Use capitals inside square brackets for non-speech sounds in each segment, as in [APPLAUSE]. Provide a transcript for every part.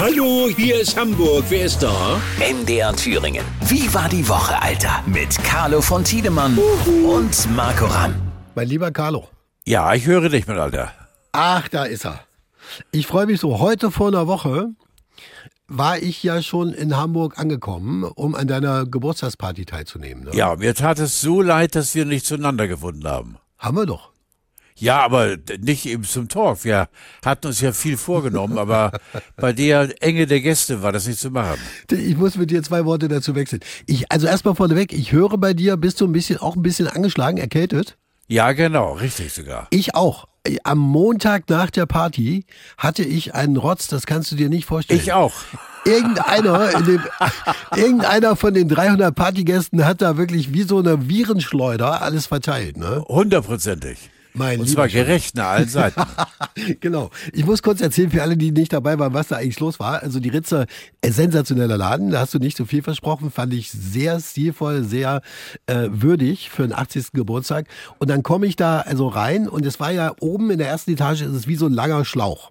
Hallo, hier ist Hamburg. Wer ist da? MDR Thüringen. Wie war die Woche, Alter? Mit Carlo von Tiedemann und Marco Ramm. Mein lieber Carlo. Ja, ich höre dich, mein Alter. Ach, da ist er. Ich freue mich so. Heute vor einer Woche war ich ja schon in Hamburg angekommen, um an deiner Geburtstagsparty teilzunehmen. Ne? Ja, mir tat es so leid, dass wir nicht zueinander gefunden haben. Haben wir doch. Ja, aber nicht eben zum Talk. Wir hatten uns ja viel vorgenommen, aber [LAUGHS] bei der Enge der Gäste war das nicht zu machen. Ich muss mit dir zwei Worte dazu wechseln. Ich, also erstmal vorneweg, ich höre bei dir, bist du ein bisschen, auch ein bisschen angeschlagen, erkältet? Ja, genau, richtig sogar. Ich auch. Am Montag nach der Party hatte ich einen Rotz, das kannst du dir nicht vorstellen. Ich auch. Irgendeiner, in dem, [LAUGHS] irgendeiner von den 300 Partygästen hat da wirklich wie so eine Virenschleuder alles verteilt. Ne? Hundertprozentig. Mein Und zwar gerecht nach allen Seiten. [LAUGHS] genau. Ich muss kurz erzählen für alle, die nicht dabei waren, was da eigentlich los war. Also die Ritze, äh, sensationeller Laden. Da hast du nicht so viel versprochen. Fand ich sehr stilvoll, sehr äh, würdig für den 80. Geburtstag. Und dann komme ich da also rein und es war ja oben in der ersten Etage, ist es wie so ein langer Schlauch.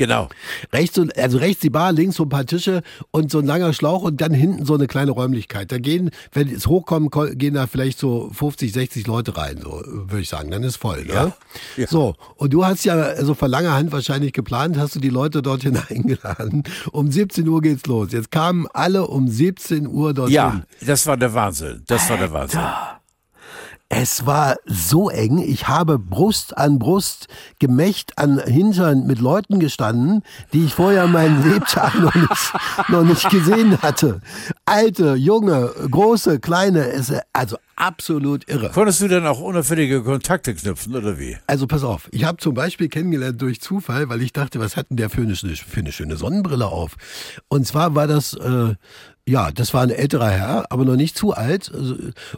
Genau. Rechts, so, also rechts die Bar, links so ein paar Tische und so ein langer Schlauch und dann hinten so eine kleine Räumlichkeit. Da gehen, wenn es hochkommt, ko- gehen da vielleicht so 50, 60 Leute rein, so würde ich sagen. Dann ist voll, ne? Ja. Ja. So, und du hast ja also vor langer Hand wahrscheinlich geplant, hast du die Leute dorthin [LAUGHS] eingeladen. Um 17 Uhr geht's los. Jetzt kamen alle um 17 Uhr dorthin. Ja, das war der Wahnsinn. Das war der Wahnsinn. Es war so eng. Ich habe Brust an Brust, Gemächt an Hintern mit Leuten gestanden, die ich vorher meinen Lebtag noch nicht, noch nicht gesehen hatte. Alte, junge, große, kleine, also absolut irre. Konntest du denn auch unauffällige Kontakte knüpfen, oder wie? Also pass auf, ich habe zum Beispiel kennengelernt durch Zufall, weil ich dachte, was hat denn der für eine, für eine schöne Sonnenbrille auf? Und zwar war das, äh, ja, das war ein älterer Herr, aber noch nicht zu alt. Also,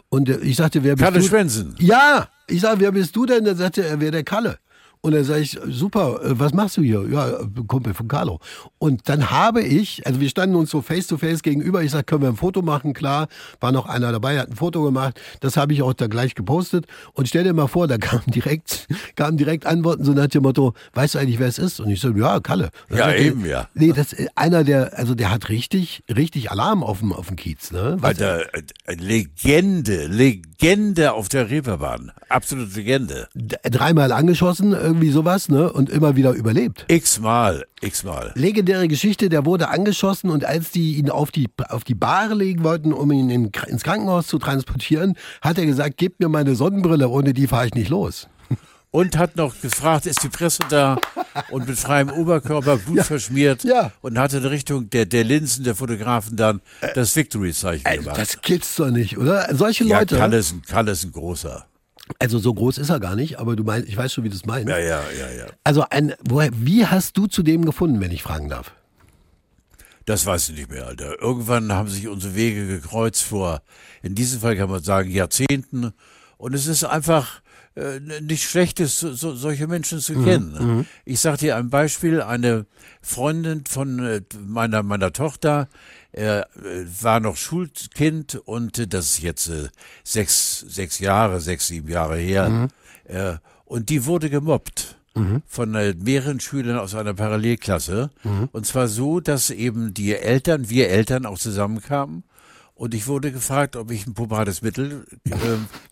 Und ich sagte, wer bist Kalle du? Schwensen. Ja, ich sage, wer bist du denn? Dann sagte er, wer der Kalle. Und dann sage ich, super, äh, was machst du hier? Ja, Kumpel von Carlo. Und dann habe ich, also wir standen uns so face to face gegenüber. Ich sage, können wir ein Foto machen? Klar, war noch einer dabei, hat ein Foto gemacht. Das habe ich auch da gleich gepostet. Und stell dir mal vor, da [LAUGHS] kamen direkt, kamen direkt Antworten so nach dem Motto, weißt du eigentlich, wer es ist? Und ich so, ja, Kalle. Dann Ja, er, eben, ja. Nee, das ist einer, der, also der hat richtig, richtig Alarm auf dem, auf dem Kiez, ne? Was- Alter, äh, Legende, Legende auf der Reeperbahn. Absolute Legende. dreimal angeschossen, irgendwie sowas, ne? Und immer wieder überlebt. X-mal, x-mal. Legendäre Geschichte, der wurde angeschossen und als die ihn auf die, auf die Bahre legen wollten, um ihn in, ins Krankenhaus zu transportieren, hat er gesagt, gebt mir meine Sonnenbrille, ohne die fahre ich nicht los. [LAUGHS] Und hat noch gefragt, ist die Presse da? [LAUGHS] Und mit freiem Oberkörper, Blut verschmiert. ja. Und hatte in Richtung der, der Linsen der Fotografen dann das Victory-Zeichen Also, gemacht. das gibt's doch nicht, oder? Solche ja, Leute. Ist, ein, Kalle ist ein großer. Also so groß ist er gar nicht, aber du meinst, ich weiß schon, wie du es meinst. Ja, ja, ja, ja. Also ein, woher, wie hast du zu dem gefunden, wenn ich fragen darf? Das weiß ich nicht mehr, Alter. Irgendwann haben sich unsere Wege gekreuzt vor, in diesem Fall kann man sagen, Jahrzehnten. Und es ist einfach äh, nicht schlecht, es, so, so, solche Menschen zu kennen. Ich sage dir ein Beispiel. Eine Freundin von äh, meiner, meiner Tochter äh, war noch Schulkind und äh, das ist jetzt äh, sechs, sechs Jahre, sechs, sieben Jahre her. Äh, und die wurde gemobbt von äh, mehreren Schülern aus einer Parallelklasse. Und zwar so, dass eben die Eltern, wir Eltern auch zusammenkamen. Und ich wurde gefragt, ob ich ein puberales Mittel äh,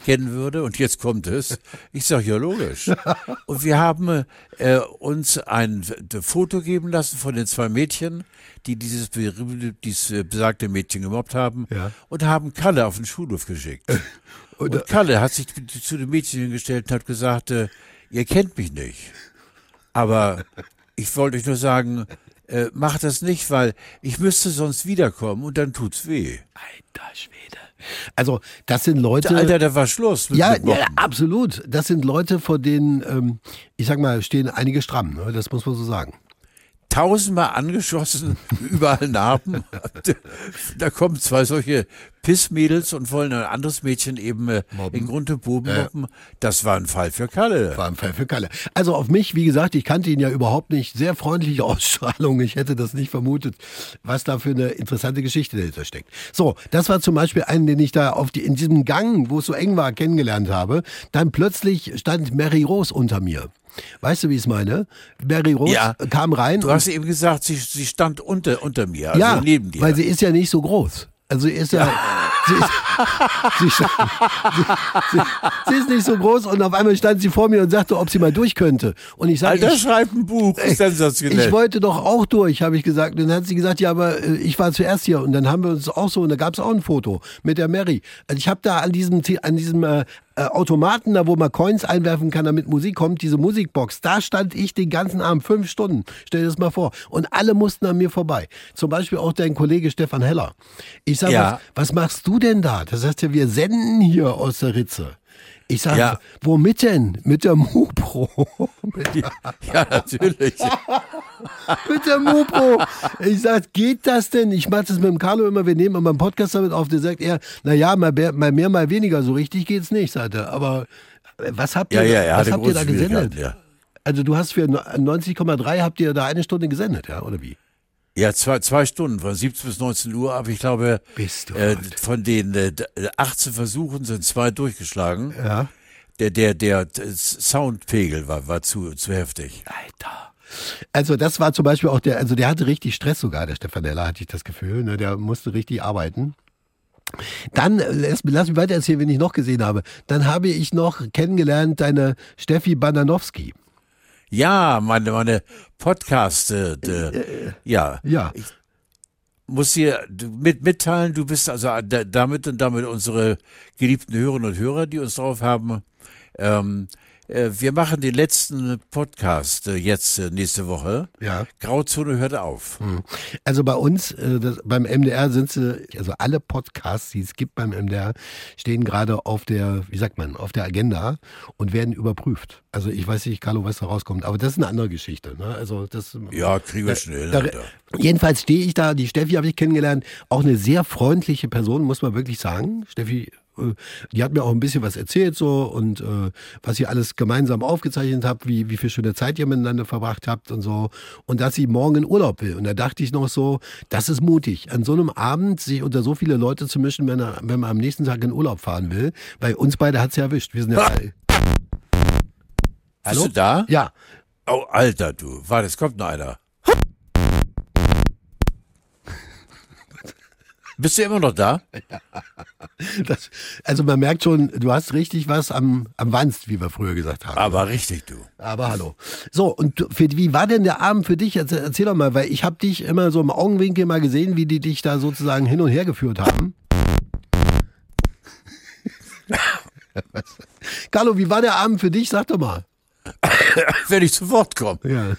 kennen würde. Und jetzt kommt es. Ich sage, ja, logisch. [LAUGHS] Und wir haben äh, uns ein äh, Foto geben lassen von den zwei Mädchen, die dieses, dieses äh, besagte Mädchen gemobbt haben. Ja. Und haben Kalle auf den Schulhof geschickt. [LAUGHS] Und Kalle hat sich zu den Mädchen hingestellt und hat gesagt, äh, ihr kennt mich nicht. Aber ich wollte euch nur sagen, äh, macht das nicht, weil ich müsste sonst wiederkommen und dann tut's weh. Alter Schwede. Also das sind Leute. Alter, da war Schluss Ja, ja, absolut. Das sind Leute, vor denen, ähm, ich sag mal, stehen einige stramm. Ne? Das muss man so sagen. Tausendmal angeschossen, [LAUGHS] überall Narben. [LAUGHS] da kommen zwei solche Pissmädels und wollen ein anderes Mädchen eben äh, in Grund und Boden mobben. Das war ein Fall für Kalle. War ein Fall für Kalle. Also auf mich, wie gesagt, ich kannte ihn ja überhaupt nicht. Sehr freundliche [LAUGHS] Ausstrahlung. Ich hätte das nicht vermutet, was da für eine interessante Geschichte dahinter steckt. So, das war zum Beispiel einen, den ich da auf die, in diesem Gang, wo es so eng war, kennengelernt habe. Dann plötzlich stand Mary Rose unter mir. Weißt du, wie ich es meine? Mary Rose Ja. kam rein. Du hast eben gesagt, sie, sie stand unter, unter mir, also ja, neben dir. weil sie ist ja nicht so groß. Also sie ist ja, Sie, ist, sie, sie, sie, ist nicht so groß und auf einmal stand sie vor mir und sagte, ob sie mal durch könnte. Und ich sagte, Alter, ich, schreib ein Buch, sensationell. ich wollte doch auch durch, habe ich gesagt. Und dann hat sie gesagt, ja, aber äh, ich war zuerst hier. Und dann haben wir uns auch so, und da gab es auch ein Foto mit der Mary. Also ich habe da an diesem, an diesem äh, äh, Automaten, da wo man Coins einwerfen kann, damit Musik kommt, diese Musikbox, da stand ich den ganzen Abend, fünf Stunden. Stell dir das mal vor. Und alle mussten an mir vorbei. Zum Beispiel auch dein Kollege Stefan Heller. Ich sage, Ja. was, was machst du denn da? Das heißt ja, wir senden hier aus der Ritze. Ich sage, Ja. womit denn? Mit der MuPro. [LAUGHS] ja, natürlich. [LAUGHS] mit der Mupro. Ich sag, geht das denn? Ich mach das mit dem Carlo immer, wir nehmen immer einen Podcast damit auf, der sagt er, naja, mal, mehr- mal mehr, mal weniger, so richtig geht's nicht, sagt er. Aber äh, was habt ihr, Ja, ja, was habt ihr da gesendet? Also du hast für 90,3 habt ihr da eine Stunde gesendet, ja, oder wie? Ja, zwei, zwei Stunden, von 17 bis 19 Uhr, aber ich glaube, äh, von den äh, 18 Versuchen sind zwei durchgeschlagen. Ja. Der, der, der Soundpegel war, war zu, zu heftig. Alter. Also das war zum Beispiel auch der, also der hatte richtig Stress sogar, der Stefanella, hatte ich das Gefühl. Ne? Der musste richtig arbeiten. Dann, äh, lass, lass mich weiter erzählen, wen ich noch gesehen habe. Dann habe ich noch kennengelernt deine Steffi Bananowski. Ja, meine, meine Podcast, äh, de, ja. Ja. Ich muss dir mit, mitteilen, du bist also da- damit und damit unsere geliebten Hörerinnen und Hörer, die uns drauf haben. Ähm, äh, wir machen den letzten Podcast äh, jetzt äh, nächste Woche. Ja. Grauzone hört auf. Also bei uns, äh, das, beim MDR sind sie, also alle Podcasts, die es gibt beim MDR, stehen gerade auf der, wie sagt man, auf der Agenda und werden überprüft. Also ich weiß nicht, Carlo, was da rauskommt, aber das ist eine andere Geschichte. Ne? Also das, Ja, kriegen wir schnell. da, jedenfalls stehe ich da, die Steffi habe ich kennengelernt, auch eine sehr freundliche Person, muss man wirklich sagen. Steffi, äh, die hat mir auch ein bisschen was erzählt so und äh, was ihr alles gemeinsam aufgezeichnet habt, wie, wie viel schöne Zeit ihr miteinander verbracht habt und so. Und dass sie morgen in Urlaub will. Und da dachte ich noch so, das ist mutig, an so einem Abend sich unter so viele Leute zu mischen, wenn, er, wenn man am nächsten Tag in Urlaub fahren will. Weil uns beide hat's ja erwischt. Wir sind ja alle. Bist du da? Ja. Oh, Alter, du. Warte, es kommt noch einer. Bist du immer noch da? [LAUGHS] Das, also man merkt schon, du hast richtig was am, am Wanst, wie wir früher gesagt haben. Aber richtig, du. Aber hallo. So, und für, wie war denn der Abend für dich? Erzähl, erzähl doch mal, weil ich habe dich immer so im Augenwinkel mal gesehen, wie die dich da sozusagen hin und her geführt haben. [LAUGHS] Carlo, wie war der Abend für dich? Sag doch mal. [LAUGHS] Wenn ich zu Wort komme. Ja.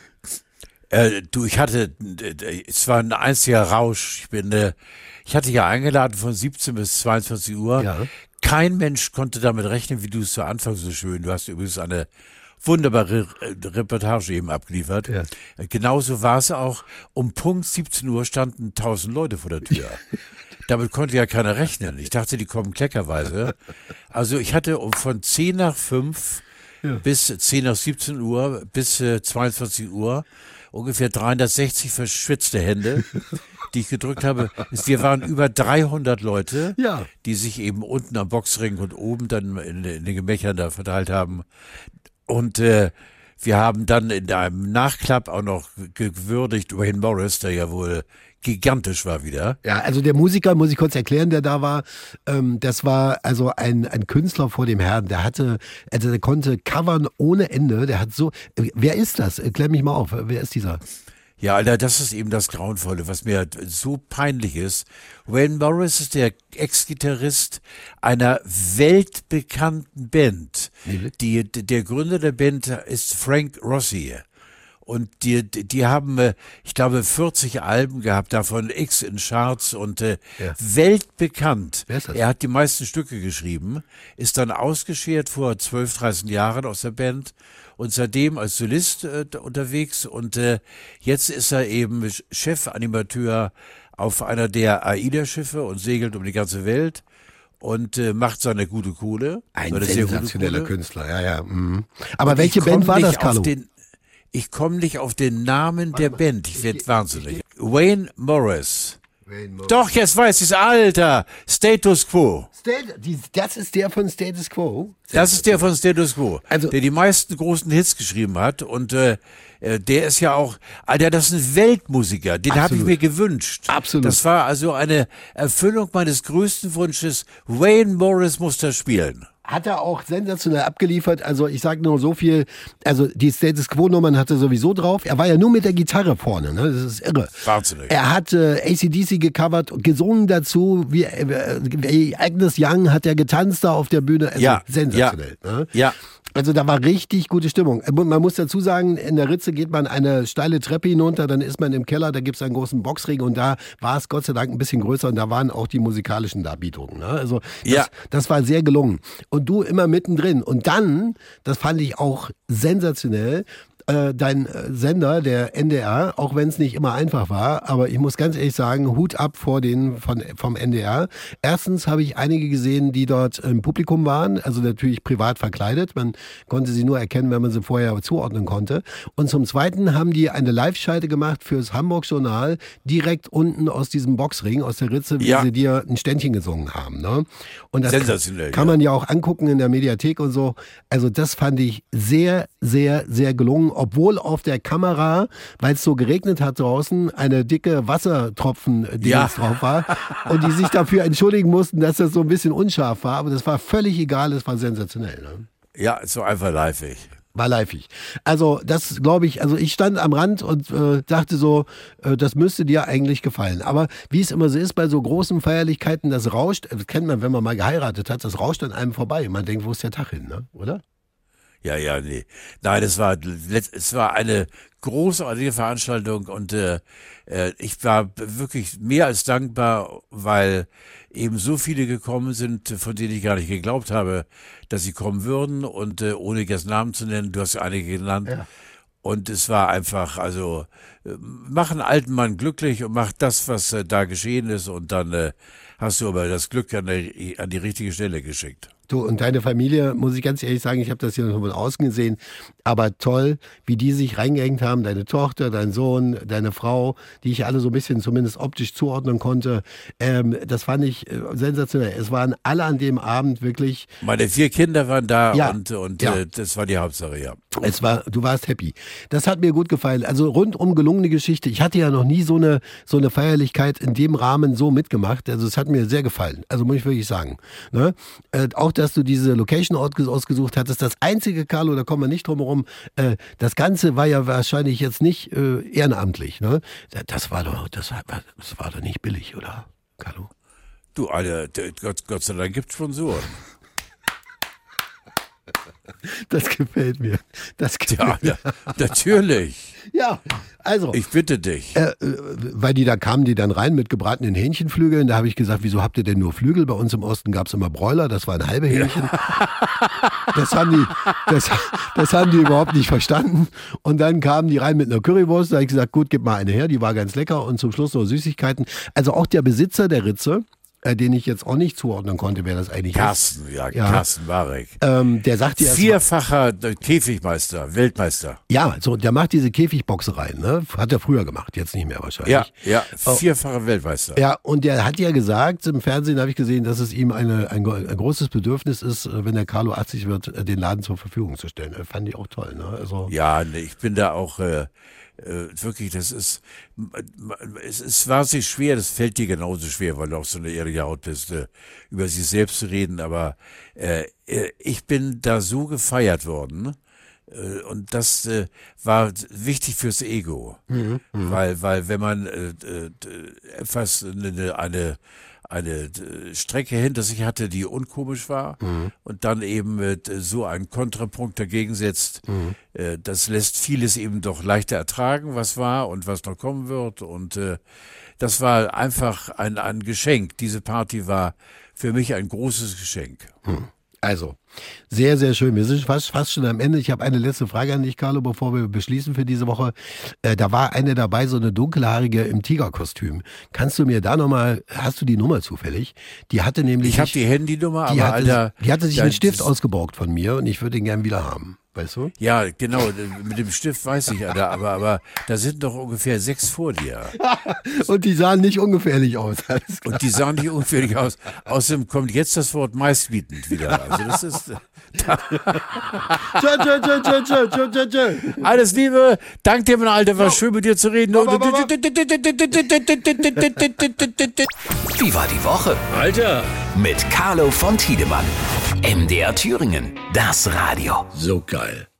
Äh, du, ich hatte, äh, es war ein einziger Rausch. Ich bin, äh, ich hatte ja eingeladen von 17 bis 22 Uhr. Ja. Kein Mensch konnte damit rechnen, wie du es zu Anfang so schön. Du hast übrigens eine wunderbare Re Reportage eben abgeliefert. Ja. Äh, Genauso war es auch. Um Punkt 17 Uhr standen 1000 Leute vor der Tür. [LAUGHS] Damit konnte ja keiner rechnen. Ich dachte, die kommen kleckerweise. Also ich hatte um von 10 nach 5 bis 10 nach 17 Uhr bis äh, 22 Uhr ungefähr 360 verschwitzte Hände, die ich gedrückt habe. Wir waren über 300 Leute, Ja. die sich eben unten am Boxring und oben dann in, in den Gemächern da verteilt haben. Und äh, wir haben dann in einem Nachklapp auch noch gewürdigt Wayne Morris, der ja wohl gigantisch war wieder. Ja, also der Musiker, muss ich kurz erklären, der da war, ähm, das war also ein, ein Künstler vor dem Herrn, der hatte, also der konnte covern ohne Ende, der hat so, äh, wer ist das? Klär mich mal auf, wer ist dieser? Ja, Alter, das ist eben das Grauenvolle, was mir so peinlich ist. Wayne Morris ist der Ex-Gitarrist einer weltbekannten Band. Die, der Gründer der Band ist Frank Rossi. Und die, die haben, äh, ich glaube, 40 Alben gehabt, davon X in Charts und äh, Ja. weltbekannt. Wer ist das? Er hat die meisten Stücke geschrieben, ist dann ausgeschert vor 12, 13 Jahren aus der Band und seitdem als Solist äh, unterwegs und äh, jetzt ist er eben Chefanimateur auf einer der AIDA-Schiffe und segelt um die ganze Welt und äh, macht seine gute Kohle. Ein sensationeller. Künstler, ja, ja. Mhm. Aber Und welche Band war das, Carlo? Den, ich komme nicht auf den Namen der Band. Ich werde wahnsinnig. Wayne Morris. Doch, jetzt weiß ich's, Alter. Status Quo. Stat- die- Das ist der von Status Quo. Das ist der von Status Quo, Also- der die meisten großen Hits geschrieben hat. Und äh, äh, der ist ja auch, Alter, das ist ein Weltmusiker. Den habe ich mir gewünscht. Absolut. Das war also eine Erfüllung meines größten Wunsches. Wayne Morris muss das spielen. Hat er auch sensationell abgeliefert. Also ich sage nur so viel. Also die Status Quo Nummern hat er sowieso drauf. Er war ja nur mit der Gitarre vorne. Ne? Das ist irre. Wahnsinnig. Er hat äh, ACDC gecovert gesungen dazu. Wie, äh, wie Agnes Young hat er getanzt da auf der Bühne. Also Ja, sensationell. Ne? Ja. Also da war richtig gute Stimmung. Äh, Man muss dazu sagen, in der Ritze geht man eine steile Treppe hinunter, dann ist man im Keller, da gibt's einen großen Boxring und da war es Gott sei Dank ein bisschen größer und da waren auch die musikalischen Darbietungen. Ne? Also das, Ja. das war sehr gelungen. Und du immer mittendrin. Und dann, das fand ich auch sensationell, äh, dein äh, Sender, der NDR, auch wenn es nicht immer einfach war, aber ich muss ganz ehrlich sagen, Hut ab vor den von, vom NDR. Erstens habe ich einige gesehen, die dort im Publikum waren, also natürlich privat verkleidet. Man konnte sie nur erkennen, wenn man sie vorher zuordnen konnte. Und zum Zweiten haben die eine Live-Schalte gemacht fürs Hamburg-Journal, direkt unten aus diesem Boxring, aus der Ritze, wie Ja. sie dir ein Ständchen gesungen haben. Ne? Und das Sensationell, kann man ja auch angucken in der Mediathek und so. Also das fand ich sehr, sehr, sehr gelungen, obwohl auf der Kamera, weil es so geregnet hat draußen, eine dicke Wassertropfen die Ja. drauf war und die sich dafür entschuldigen mussten, dass das so ein bisschen unscharf war. Aber das war völlig egal, es war sensationell. Ne? Ja, so einfach liveig. War liveig. Also das glaube ich, also ich stand am Rand und äh, dachte so, äh, das müsste dir eigentlich gefallen. Aber wie es immer so ist bei so großen Feierlichkeiten, das rauscht, das kennt man, wenn man mal geheiratet hat, das rauscht an einem vorbei. Man denkt, wo ist der Tag hin, ne? oder? Ja, ja, nee. Nein, es war, es war eine großartige Veranstaltung und äh, äh, ich war wirklich mehr als dankbar, weil eben so viele gekommen sind, von denen ich gar nicht geglaubt habe, dass sie kommen würden und äh, ohne jetzt Namen zu nennen, du hast ja einige genannt. Und es war einfach, also, äh, mach einen alten Mann glücklich und mach das, was äh, da geschehen ist und dann äh, hast du aber das Glück an, der, an die richtige Stelle geschickt. Du und deine Familie, muss ich ganz ehrlich sagen, ich habe das hier noch von außen gesehen, aber toll, wie die sich reingehängt haben, deine Tochter, dein Sohn, deine Frau, die ich alle so ein bisschen zumindest optisch zuordnen konnte. Ähm, das fand ich äh, sensationell. Es waren alle an dem Abend wirklich Meine vier Kinder waren da Ja. und, und Ja. äh, das war die Hauptsache, ja. Es war, du warst happy. Das hat mir gut gefallen. Also rundum gelungene Geschichte. Ich hatte ja noch nie so eine, so eine Feierlichkeit in dem Rahmen so mitgemacht. Also es hat mir sehr gefallen. Also muss ich wirklich sagen. Ne? Äh, auch, dass du diese Location ausge- ausgesucht hattest. Das einzige, Carlo, da kommen wir nicht drum herum. Äh, das Ganze war ja wahrscheinlich jetzt nicht äh, ehrenamtlich. Ne? Das war doch, das war, das war doch nicht billig, oder? Carlo? Du, Alter, Gott, Gott sei Dank gibt's Sponsoren. Das gefällt mir. Das Ja, gefällt mir. ja, natürlich. [LAUGHS] Ja, also. Ich bitte dich. Äh, äh, weil die da kamen, die dann rein mit gebratenen Hähnchenflügeln. Da habe ich gesagt, wieso habt ihr denn nur Flügel? Bei uns im Osten gab es immer Bräuler, das waren halbe Hähnchen. Das haben die, das, das haben die überhaupt nicht verstanden. Und dann kamen die rein mit einer Currywurst. Da habe ich gesagt, gut, gib mal eine her, die war ganz lecker. Und zum Schluss noch Süßigkeiten. Also auch der Besitzer der Ritze, äh, den ich jetzt auch nicht zuordnen konnte, wer das eigentlich ist. Carsten, ja, Ja. Carsten Warek. Ähm, der sagt dir mal- Vierfacher äh, Käfigmeister, Weltmeister. ja, so, der macht diese Käfigboxereien, ne? Hat er früher gemacht, jetzt nicht mehr wahrscheinlich. Ja, ja, Oh. vierfacher Weltmeister. Ja, und der hat ja gesagt, im Fernsehen habe ich gesehen, dass es ihm eine, ein, ein großes Bedürfnis ist, äh, wenn der Carlo 80 wird, äh, den Laden zur Verfügung zu stellen. Das fand ich auch toll. Ne? Also, Ja, nee, ich bin da auch äh, äh, wirklich, das ist, es, es war sich schwer, das fällt dir genauso schwer, weil du auch so eine ehrliche Haut bist, äh, über sich selbst zu reden, aber äh, äh, ich bin da so gefeiert worden. äh, Und das äh, war wichtig fürs Ego, weil weil wenn man äh, äh, etwas eine, eine eine äh, Strecke hinter sich hatte, die unkomisch war und dann eben mit äh, so einen Kontrapunkt dagegen setzt, äh, das lässt vieles eben doch leichter ertragen, was war und was noch kommen wird und äh, das war einfach ein, ein Geschenk. Diese Party war für mich ein großes Geschenk. Also, sehr, sehr schön. Wir sind fast, fast schon am Ende. Ich habe eine letzte Frage an dich, Carlo, bevor wir beschließen für diese Woche. Äh, da war eine dabei, so eine dunkelhaarige im Tigerkostüm. Kannst du mir da nochmal, hast du die Nummer zufällig? Die hatte nämlich... Ich habe die Handynummer, die aber hatte, Alter, die hatte sich einen Stift ausgeborgt von mir und ich würde ihn gern wieder haben. Weißt du? Ja, genau, mit dem Stift weiß ich, Alter, aber, aber da sind doch ungefähr sechs vor dir. [LAUGHS] Und die sahen nicht ungefährlich aus. Und die sahen nicht ungefährlich aus. Außerdem kommt jetzt das Wort meistbietend wieder. Also das ist [LAUGHS] Tschö, tschö, tschö, tschö, tschö, tschö, tschö, tschö. alles Liebe. Dank dir, mein Alter, war schön mit dir zu reden. Wie war die Woche? Alter, Mit Carlo von Tiedemann. MDR Thüringen. Das Radio. so geil. Lifestyle.